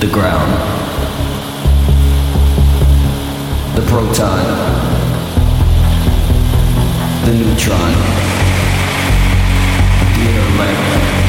the ground, the proton, the neutron, the inner